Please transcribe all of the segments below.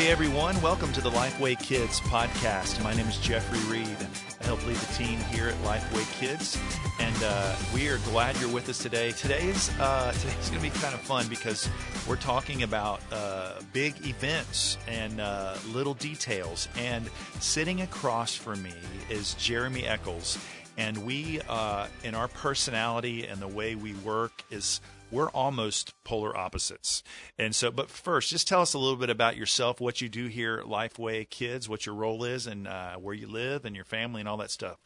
Hey everyone, welcome to the Lifeway Kids podcast. My name is Jeffrey Reed. I help lead the team here at Lifeway Kids, and uh, we are glad you're with us today. Today's uh, today's going to be kind of fun because we're talking about uh, big events and uh, little details. And sitting across from me is Jeremy Eccles, and we, uh, in our personality and the way we work, is we're almost polar opposites. And so, but first, just tell us a little bit about yourself, what you do here at Lifeway Kids, what your role is, and uh, where you live, and your family, and all that stuff.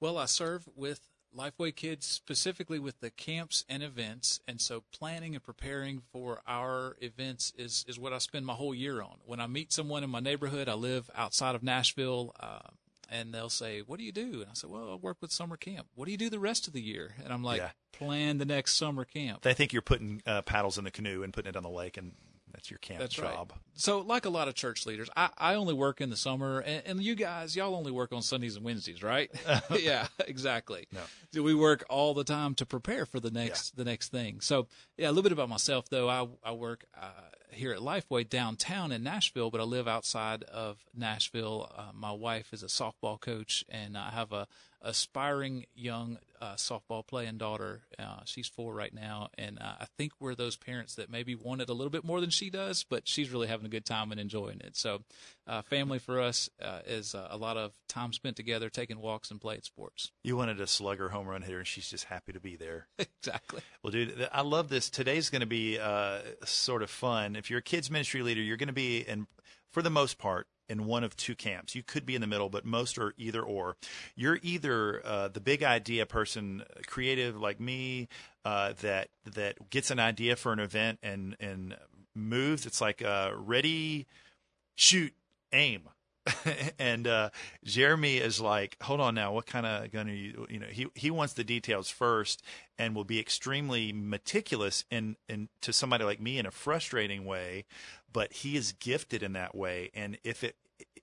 Well, I serve with Lifeway Kids specifically with the camps and events, and so planning and preparing for our events is is what I spend my whole year on. When I meet someone in my neighborhood, I live outside of Nashville. Uh, and they'll say, "What do you do?" And I say, "Well, I work with summer camp." What do you do the rest of the year? And I'm like, Yeah. "Plan the next summer camp." They think you're putting uh, paddles in the canoe and putting it on the lake, and that's your camp That's job. right. So, like a lot of church leaders, I, I only work in the summer, and, and you guys, y'all only work on Sundays and Wednesdays, right? yeah, exactly. No. We work all the time to prepare for the next the next thing. So, yeah, a little bit about myself, though. I I work uh, here at Lifeway downtown in Nashville, but I live outside of Nashville. Uh, my wife is a softball coach, and I have a aspiring young uh, softball playing daughter. Uh, she's four right now, and uh, I think we're those parents that maybe want it a little bit more than she does, but she's really having a good time and enjoying it. So, uh, family for us uh, is uh, a lot of time spent together, taking walks and playing sports. You wanted a slugger home run hitter, and she's just happy to be there. exactly. Well, dude, I love this. Today's going to be uh, sort of fun. If you're a kids ministry leader, you're going to be, and for the most part, in one of two camps. You could be in the middle, but most are either or. You're either uh, the big idea person, creative like me, uh, that that gets an idea for an event and and moves. It's like uh, ready, shoot, aim. and uh, Jeremy is like, hold on now, what kind of gun are you? You know, he he wants the details first, and will be extremely meticulous in in to somebody like me in a frustrating way, but he is gifted in that way. And if it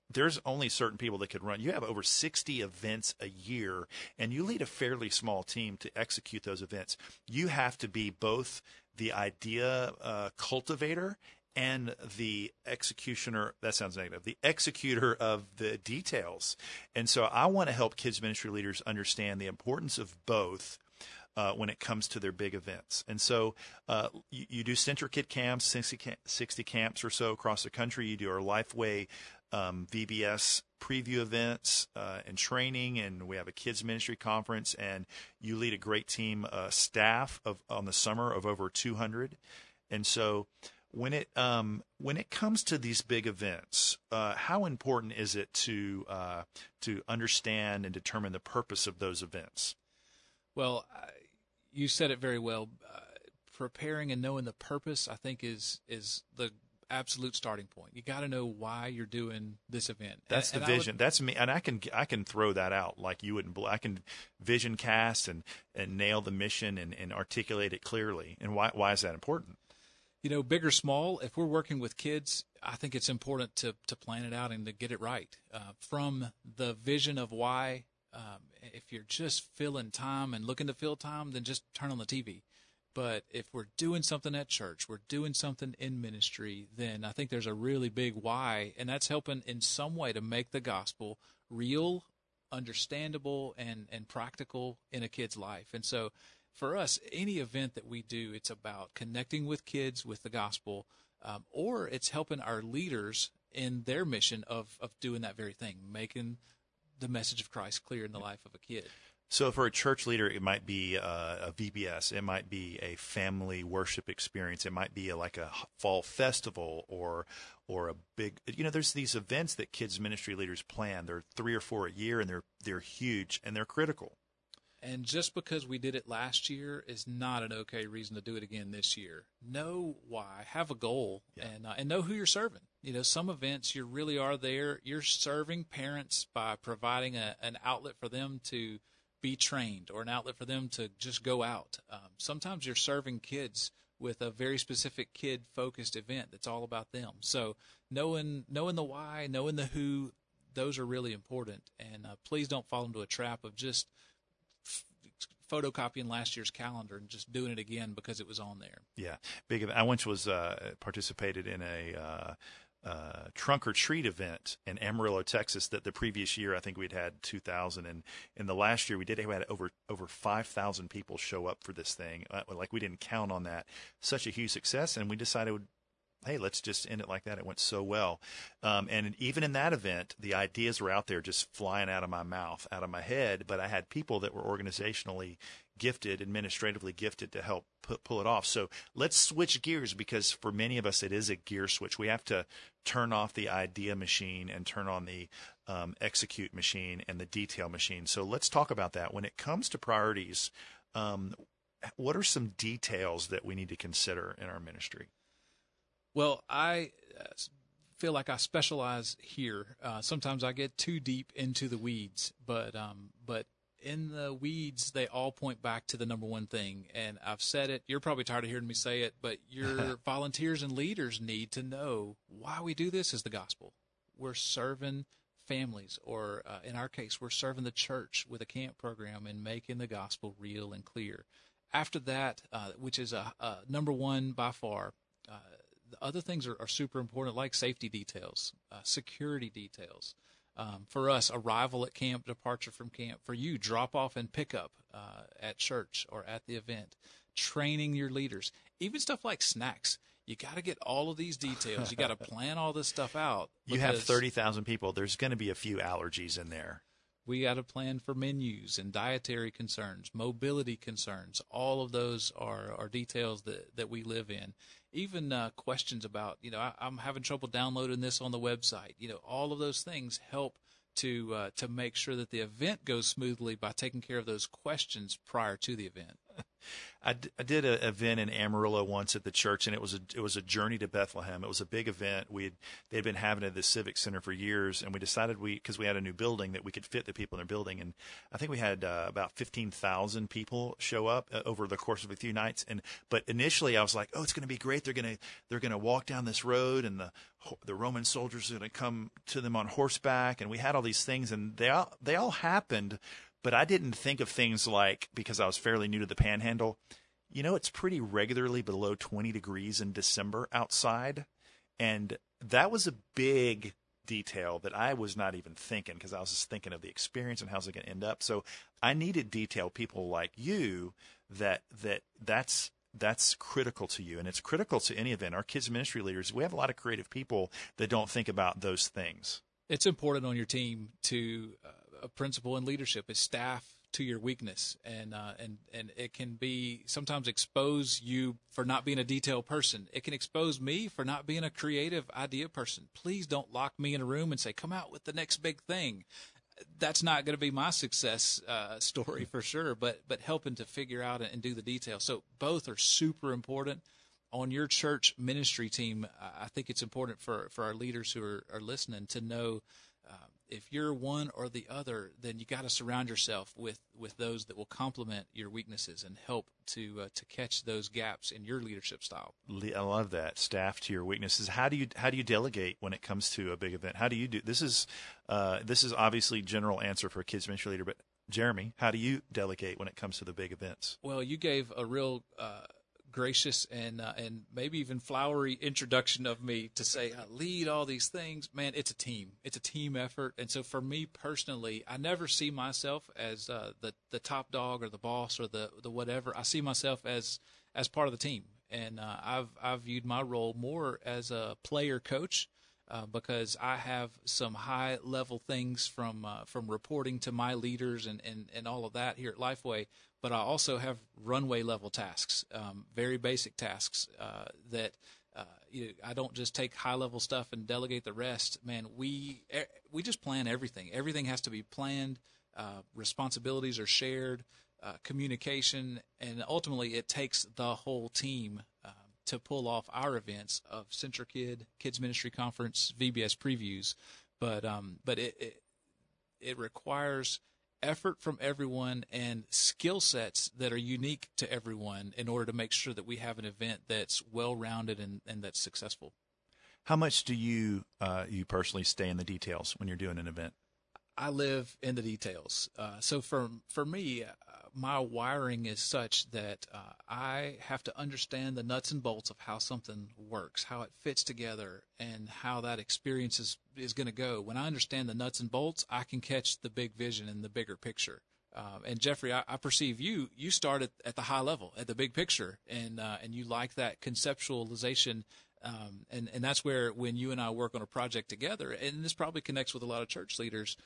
there's only certain people that could run. You have over 60 events a year, and you lead a fairly small team to execute those events. You have to be both the idea uh, cultivator and the executioner that sounds negative the executor of the details and so i want to help kids ministry leaders understand the importance of both uh, when it comes to their big events. And so uh, you, you do CentriKid camps, 60, ca- 60 camps or so across the country. You do our Lifeway um, VBS preview events uh, and training, and we have a kids ministry conference. And you lead a great team, uh, staff of on the summer of over 200. And so when it um, when it comes to these big events, uh, how important is it to uh, to understand and determine the purpose of those events? Well, you said it very well. Uh, preparing and knowing the purpose, I think, is is the absolute starting point. You got to know why you're doing this event. That's And- the and I would- vision. That's me, and I can I can throw that out like you wouldn't. I can vision cast and and nail the mission and, and articulate it clearly. And why why is that important? you know, big or small, if we're working with kids, I think it's important to to plan it out and to get it right. Uh, from the vision of why, um, if you're just filling time and looking to fill time, then just turn on the TV. But if we're doing something at church, we're doing something in ministry, then I think there's a really big why, and that's helping in some way to make the gospel real, understandable, and and practical in a kid's life. And so, for us, any event that we do, it's about connecting with kids with the gospel, um, or it's helping our leaders in their mission of of doing that very thing, making the message of Christ clear in the life of a kid. So for a church leader, it might be uh, a VBS, it might be a family worship experience, it might be a, like a fall festival or or a big. You know, there's these events that kids ministry leaders plan. They're three or four a year, and they're they're huge and they're critical. And just because we did it last year is not an okay reason to do it again this year. Know why, have a goal, and uh, and know who you're serving. You know, some events you really are there. You're serving parents by providing a, an outlet for them to be trained, or an outlet for them to just go out. Um, sometimes you're serving kids with a very specific kid focused event that's all about them. So knowing knowing the why, knowing the who, those are really important. And uh, please don't fall into a trap of just photocopying last year's calendar and just doing it again because it was on there. Yeah, big. I once was uh, participated in a uh, uh, trunk or treat event in Amarillo, Texas. That the previous year I think we'd had 2,000, and in the last year we did we had over over 5,000 people show up for this thing. Uh, like we didn't count on that. Such a huge success, and we decided hey, let's just end it like that. It went so well. Um, and even in that event, the ideas were out there just flying out of my mouth, out of my head. But I had people that were organizationally gifted, administratively gifted to help put, pull it off. So let's switch gears because for many of us, it is a gear switch. We have to turn off the idea machine and turn on the um, execute machine and the detail machine. So let's talk about that. When it comes to priorities, um, what are some details that we need to consider in our ministry? Well, I uh, feel like I specialize here. Uh, sometimes I get too deep into the weeds, but um, but in the weeds, they all point back to the number one thing. And I've said it. You're probably tired of hearing me say it, but your volunteers and leaders need to know why we do this is the gospel. We're serving families, or uh, in our case, we're serving the church with a camp program and making the gospel real and clear. After that, uh, which is a, a, number one by far, uh, the other things are, are super important, like safety details, uh, security details. Um, for us, arrival at camp, departure from camp. For you, drop off and pick up uh, at church or at the event. Training your leaders, even stuff like snacks. You got to get all of these details. You got to plan all this stuff out. You have thirty thousand people. There's going to be a few allergies in there. We got a plan for menus and dietary concerns, mobility concerns. All of those are, are details that, that we live in. Even uh, questions about, you know, I, I'm having trouble downloading this on the website. You know, all of those things help to uh, to make sure that the event goes smoothly by taking care of those questions prior to the event. I, d- I did an event in Amarillo once at the church, and it was a it was a journey to Bethlehem. It was a big event. We they'd been having it at the Civic Center for years, and we decided we because we had a new building that we could fit the people in their building, and I think we had uh, about fifteen thousand people show up uh, over the course of a few nights. And but initially, I was like, oh, it's going to be great. They're going to they're going to walk down this road, and the the Roman soldiers are going to come to them on horseback, and we had all these things, and they all they all happened but I didn't think of things like because I was fairly new to the panhandle. You know, it's pretty regularly below 20 degrees in December outside. And that was a big detail that I was not even thinking because I was just thinking of the experience and how's it going to end up. So I needed detail people like you that that that's that's critical to you and it's critical to any event. Our kids ministry leaders, we have a lot of creative people that don't think about those things. It's important on your team to uh, a principle in leadership is staff to your weakness. And uh, and and it can be sometimes expose you for not being a detail person. It can expose me for not being a creative idea person. Please don't lock me in a room and say come out with the next big thing. That's not going to be my success uh, story for sure but but helping to figure out and do the details. So both are super important. On your church ministry team i think it's important for for our leaders who are, are listening to know um, if you're one or the other, then you got to surround yourself with, with those that will complement your weaknesses and help to uh, to catch those gaps in your leadership style. I love that staff to your weaknesses. How do you how do you delegate when it comes to a big event? How do you do this? Is uh, this is obviously general answer for a kids ministry leader, but Jeremy, how do you delegate when it comes to the big events? Well, you gave a real uh, gracious and uh, and maybe even flowery introduction of me to say I lead all these things. Man, it's a team. It's a team effort. And so for me personally, I never see myself as uh, the the top dog or the boss or the the whatever. I see myself as as part of the team. And uh, I've I've viewed my role more as a player coach. Uh, because I have some high level things from uh, from reporting to my leaders and, and, and all of that here at Lifeway but I also have runway level tasks, um, very basic tasks uh, that uh, you know, I don't just take high level stuff and delegate the rest. Man, we we just plan everything. Everything has to be planned. Uh, responsibilities are shared. Uh, communication, and ultimately, it takes the whole team to pull off our events of CentriKid, Kids Ministry Conference, VBS previews. But um, but it, it it requires effort from everyone and skill sets that are unique to everyone in order to make sure that we have an event that's well rounded and, and that's successful. How much do you uh, you personally stay in the details when you're doing an event? I live in the details. Uh, so for for me, my wiring is such that uh, I have to understand the nuts and bolts of how something works, how it fits together, and how that experience is, is going to go. When I understand the nuts and bolts, I can catch the big vision and the bigger picture. Um, and Jeffrey, I, I, perceive you. You started at the high level, at the big picture, and uh, and you like that conceptualization. Um, and and that's where when you and I work on a project together, and this probably connects with a lot of church leaders.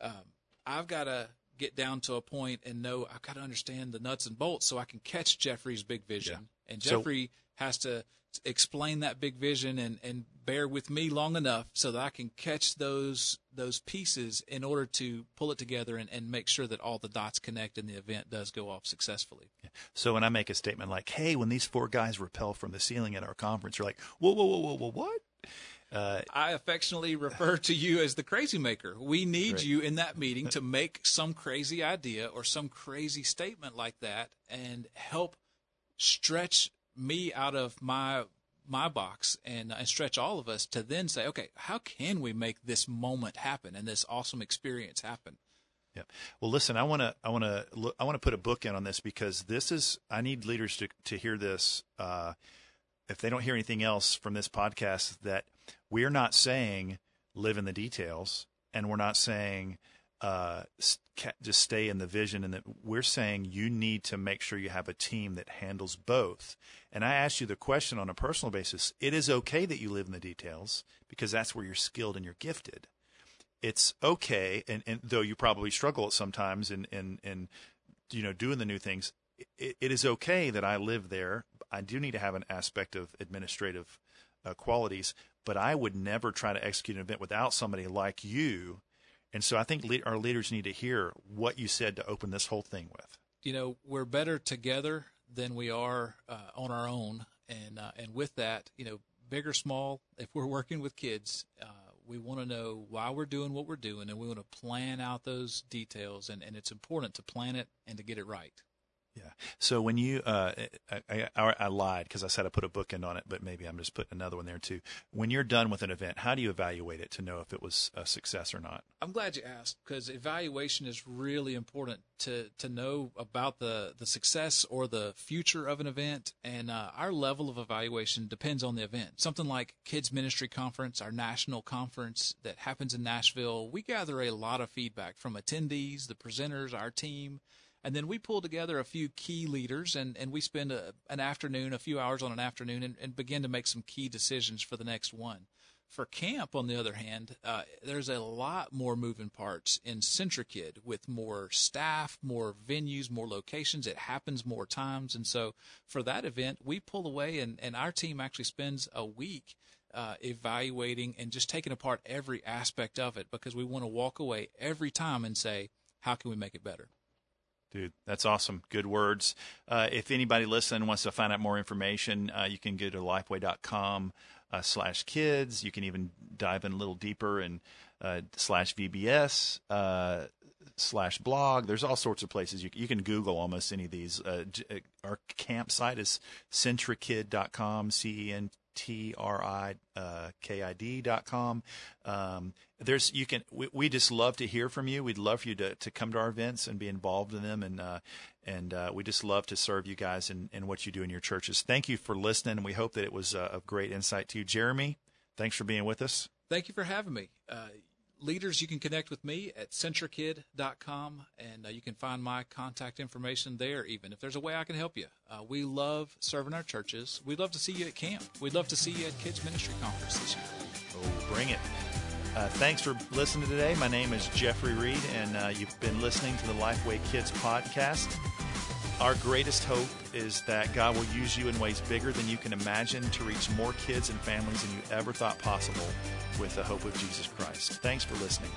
Um, I've got to get down to a point and know I've got to understand the nuts and bolts so I can catch Jeffrey's big vision. Yeah. And Jeffrey so, has to explain that big vision and, and bear with me long enough so that I can catch those those pieces in order to pull it together and, and make sure that all the dots connect and the event does go off successfully. So when I make a statement like, "Hey, when these four guys rappel from the ceiling at our conference," you're like, "Whoa, whoa, whoa, whoa, whoa, what?" Uh, I affectionately refer to you as the crazy maker. We need right. you in that meeting to make some crazy idea or some crazy statement like that and help stretch me out of my my box and, and stretch all of us to then say, okay, how can we make this moment happen and this awesome experience happen? Yeah. Well, listen, I want to I want to I want to put a book in on this because this is I need leaders to to hear this. Uh, if they don't hear anything else from this podcast, that we're not saying live in the details, and we're not saying uh, just stay in the vision. And that we're saying you need to make sure you have a team that handles both. And I ask you the question on a personal basis. It is okay that you live in the details because that's where you're skilled and you're gifted. It's okay, and, and though you probably struggle sometimes in in in you know doing the new things, it, it is okay that I live there. I do need to have an aspect of administrative uh, qualities, but I would never try to execute an event without somebody like you. And so I think le- our leaders need to hear what you said to open this whole thing with. You know, we're better together than we are uh, on our own, and uh, and with that, you know, big or small, if we're working with kids, uh, we want to know why we're doing what we're doing, and we want to plan out those details, and, and it's important to plan it and to get it right. Yeah. So when you, uh, I, I, I lied because I said I put a bookend on it, but maybe I'm just putting another one there too. When you're done with an event, how do you evaluate it to know if it was a success or not? I'm glad you asked because evaluation is really important to to know about the the success or the future of an event, and uh, our level of evaluation depends on the event. Something like Kids Ministry Conference, our national conference that happens in Nashville, we gather a lot of feedback from attendees, the presenters, our team and then we pull together a few key leaders and, and we spend a, an afternoon, a few hours on an afternoon, and, and begin to make some key decisions for the next one. For camp, on the other hand, uh, there's a lot more moving parts in CentriKid with more staff, more venues, more locations. It happens more times. And so for that event, we pull away, and, and our team actually spends a week uh, evaluating and just taking apart every aspect of it because we want to walk away every time and say, how can we make it better? Dude, that's awesome. Good words. Uh, if anybody listening wants to find out more information, uh, you can go to lifeway.com uh, slash kids. You can even dive in a little deeper and uh, slash VBS uh, slash blog. There's all sorts of places. You, you can Google almost any of these. Uh, our campsite is centrikid.com, C E N T R I K I D dot com. Um, there's you can we, we just love to hear from you. We'd love for you to, to come to our events and be involved in them, and uh, and uh, we just love to serve you guys in what you do in your churches. Thank you for listening, and we hope that it was uh, of great insight to you, Jeremy. Thanks for being with us. Thank you for having me. Leaders, you can connect with me at centrikid.com, and uh, you can find my contact information there, even if there's a way I can help you. Uh, we love serving our churches. We'd love to see you at camp. We'd love to see you at Kids Ministry Conference this year. Oh, bring it. Uh, thanks for listening today. My name is Jeffrey Reed, and uh, you've been listening to the Lifeway Kids podcast. Our greatest hope is that God will use you in ways bigger than you can imagine to reach more kids and families than you ever thought possible with the hope of Jesus Christ. Thanks for listening.